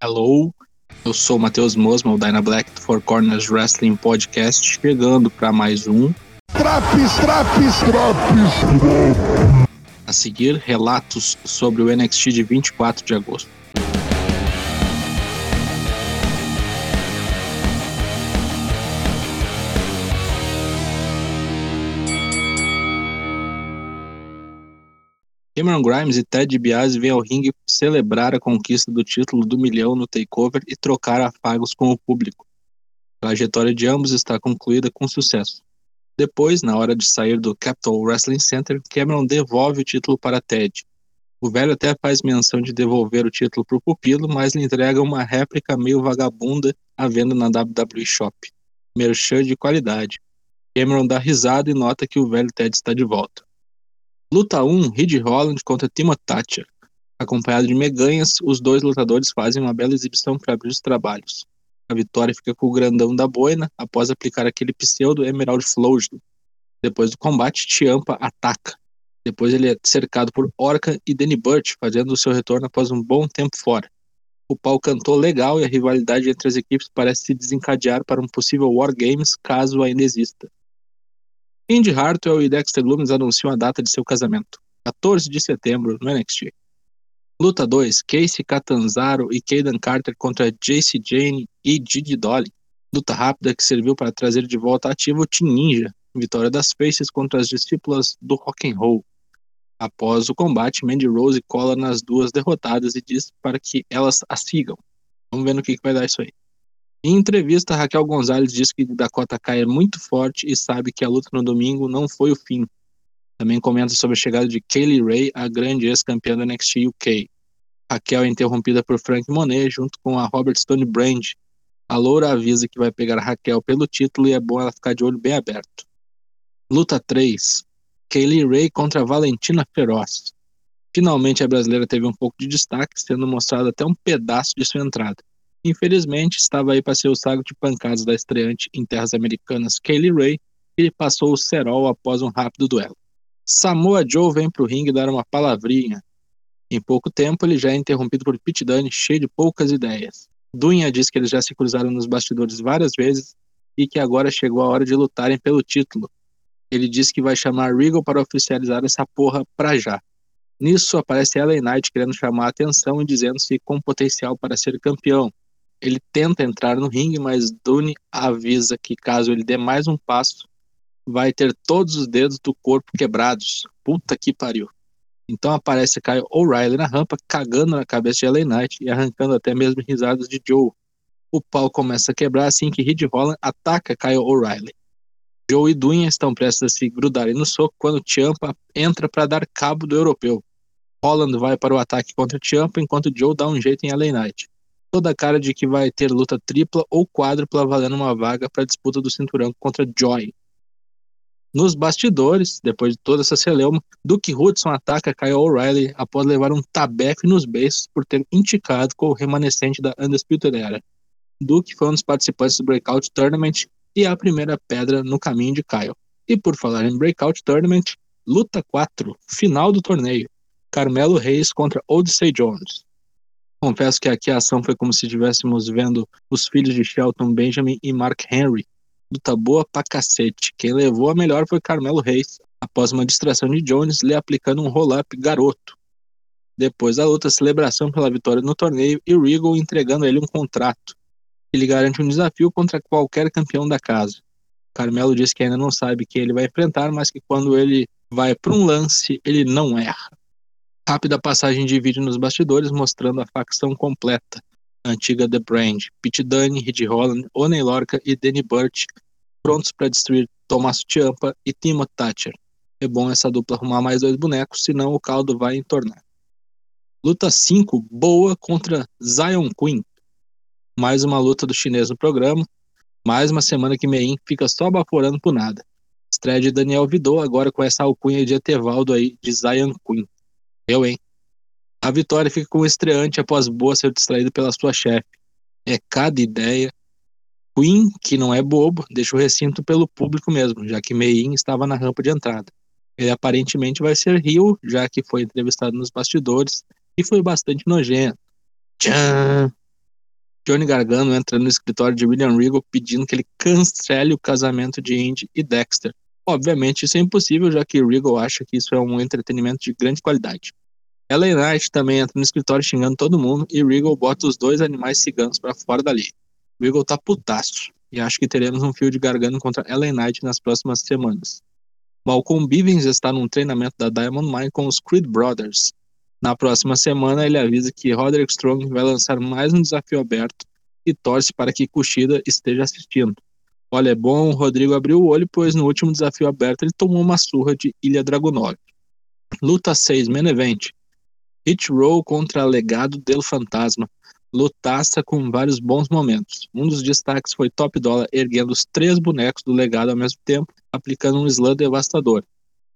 Hello, eu sou o Matheus Mosma, o Dyna Black do Four Corners Wrestling Podcast, chegando para mais um. Traps, traps, traps! A seguir, relatos sobre o NXT de 24 de agosto. Cameron Grimes e Ted DiBiase vêm ao ringue celebrar a conquista do título do milhão no takeover e trocar afagos com o público. A trajetória de ambos está concluída com sucesso. Depois, na hora de sair do Capital Wrestling Center, Cameron devolve o título para Ted. O velho até faz menção de devolver o título para o pupilo, mas lhe entrega uma réplica meio vagabunda à venda na WWE Shop. Merchan de qualidade. Cameron dá risada e nota que o velho Ted está de volta. Luta 1, Reed Holland contra Timo Thatcher. Acompanhado de meganhas, os dois lutadores fazem uma bela exibição para abrir os trabalhos. A vitória fica com o grandão da boina após aplicar aquele pseudo Emerald Flowsdo. Depois do combate, Ciampa ataca. Depois ele é cercado por Orca e Danny Burch, fazendo o seu retorno após um bom tempo fora. O pau cantou legal e a rivalidade entre as equipes parece se desencadear para um possível War Games, caso ainda exista. Indy Hartwell e Dexter Lumis anunciam a data de seu casamento, 14 de setembro, no NXT. Luta 2, Casey Catanzaro e Kaden Carter contra JC Jane e Didi Dolly. Luta rápida que serviu para trazer de volta ativo o Team Ninja, vitória das Faces contra as discípulas do Rock and Roll. Após o combate, Mandy Rose cola nas duas derrotadas e diz para que elas a sigam. Vamos ver no que, que vai dar isso aí. Em entrevista, Raquel Gonzalez diz que Dakota Kai é muito forte e sabe que a luta no domingo não foi o fim. Também comenta sobre a chegada de Kaylee Ray, a grande ex-campeã do NXT UK. Raquel é interrompida por Frank Monet junto com a Robert Stone Brand. A Loura avisa que vai pegar Raquel pelo título e é bom ela ficar de olho bem aberto. Luta 3. Kaylee Ray contra Valentina Feroz. Finalmente a brasileira teve um pouco de destaque, sendo mostrado até um pedaço de sua entrada. Infelizmente, estava aí para ser o saco de pancadas da estreante em terras americanas Kaylee Ray, e passou o cerol após um rápido duelo. Samoa Joe vem para o ringue dar uma palavrinha. Em pouco tempo, ele já é interrompido por Pete Dunne, cheio de poucas ideias. Dunha diz que eles já se cruzaram nos bastidores várias vezes e que agora chegou a hora de lutarem pelo título. Ele diz que vai chamar Regal para oficializar essa porra pra já. Nisso aparece Ellen Knight querendo chamar a atenção e dizendo-se com potencial para ser campeão, ele tenta entrar no ringue, mas Dune avisa que caso ele dê mais um passo, vai ter todos os dedos do corpo quebrados. Puta que pariu. Então aparece Kyle O'Reilly na rampa, cagando na cabeça de Ellen Knight e arrancando até mesmo risadas de Joe. O pau começa a quebrar assim que Reed Holland ataca Kyle O'Reilly. Joe e Dunha estão prestes a se grudarem no soco quando Ciampa entra para dar cabo do europeu. Holland vai para o ataque contra Ciampa enquanto Joe dá um jeito em Ellen Knight toda a cara de que vai ter luta tripla ou quádrupla valendo uma vaga para a disputa do cinturão contra Joy. Nos bastidores, depois de toda essa celeuma, Duke Hudson ataca Kyle O'Reilly após levar um tabefe nos beiços por ter indicado com o remanescente da Undisputed Era. Duke foi um dos participantes do Breakout Tournament e a primeira pedra no caminho de Kyle. E por falar em Breakout Tournament, luta 4, final do torneio. Carmelo Reis contra Odyssey Jones. Confesso que aqui a ação foi como se estivéssemos vendo os filhos de Shelton Benjamin e Mark Henry. Luta boa pra cacete. Quem levou a melhor foi Carmelo Reis, após uma distração de Jones lhe aplicando um roll-up garoto. Depois da luta, celebração pela vitória no torneio e Regal entregando a ele um contrato. Ele garante um desafio contra qualquer campeão da casa. Carmelo diz que ainda não sabe quem ele vai enfrentar, mas que quando ele vai para um lance, ele não erra. Rápida passagem de vídeo nos bastidores mostrando a facção completa. A antiga The Brand, Pete Dunne, Reed Holland, Oney Lorca e Danny Burch prontos para destruir Tommaso Ciampa e Timo Thatcher. É bom essa dupla arrumar mais dois bonecos, senão o caldo vai entornar. Luta 5, boa contra Zion Queen. Mais uma luta do chinês no programa. Mais uma semana que Mein fica só baforando por nada. Estreia de Daniel Vidot agora com essa alcunha de Etevaldo aí de Zion Queen. Eu, hein? A vitória fica com o estreante após Boa ser distraído pela sua chefe. É cada ideia. Queen, que não é bobo, deixa o recinto pelo público mesmo, já que Mein estava na rampa de entrada. Ele aparentemente vai ser Rio, já que foi entrevistado nos bastidores e foi bastante nojento. Tchan! Johnny Gargano entra no escritório de William Regal pedindo que ele cancele o casamento de Indy e Dexter. Obviamente isso é impossível, já que Regal acha que isso é um entretenimento de grande qualidade. LA Knight também entra no escritório xingando todo mundo e Regal bota os dois animais ciganos para fora dali. Regal tá putaço e acho que teremos um fio de Gargano contra LA Knight nas próximas semanas. Malcolm Bivens está num treinamento da Diamond Mine com os Creed Brothers. Na próxima semana, ele avisa que Roderick Strong vai lançar mais um desafio aberto e torce para que Kushida esteja assistindo. Olha, é bom o Rodrigo abrir o olho, pois no último desafio aberto ele tomou uma surra de Ilha Dragunov. Luta 6, Main Event. Hit Row contra Legado del Fantasma. Lutaça com vários bons momentos. Um dos destaques foi Top Dollar erguendo os três bonecos do legado ao mesmo tempo, aplicando um slam devastador.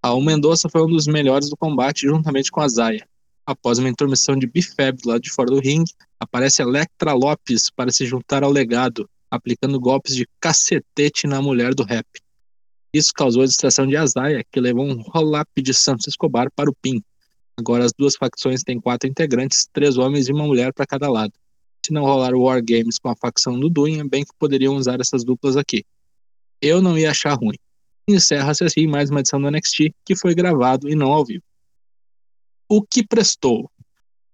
Al Mendonça foi um dos melhores do combate, juntamente com a Zaya. Após uma intermissão de Bifab do lado de fora do ringue, aparece Electra Lopes para se juntar ao legado, aplicando golpes de cacetete na mulher do rap. Isso causou a distração de Azaya, que levou um roll-up de Santos Escobar para o pin. Agora as duas facções têm quatro integrantes, três homens e uma mulher para cada lado. Se não rolar War Games com a facção do é bem que poderiam usar essas duplas aqui. Eu não ia achar ruim. Encerra-se assim mais uma edição do NXT, que foi gravado e não ao vivo o que prestou.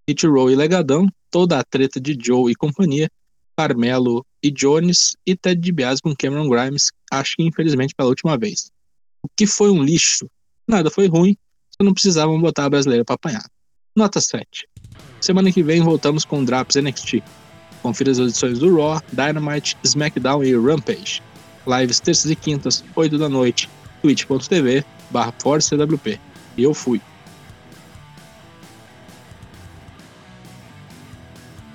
Hit Row e Legadão, toda a treta de Joe e companhia, Carmelo e Jones e Ted DiBiase com Cameron Grimes, acho que infelizmente pela última vez. O que foi um lixo? Nada foi ruim, só não precisavam botar a brasileira para apanhar. Nota 7. Semana que vem voltamos com Draps NXT. Confira as edições do Raw, Dynamite, SmackDown e Rampage. Lives terças e quintas, 8 da noite, twitch.tv barra E eu fui.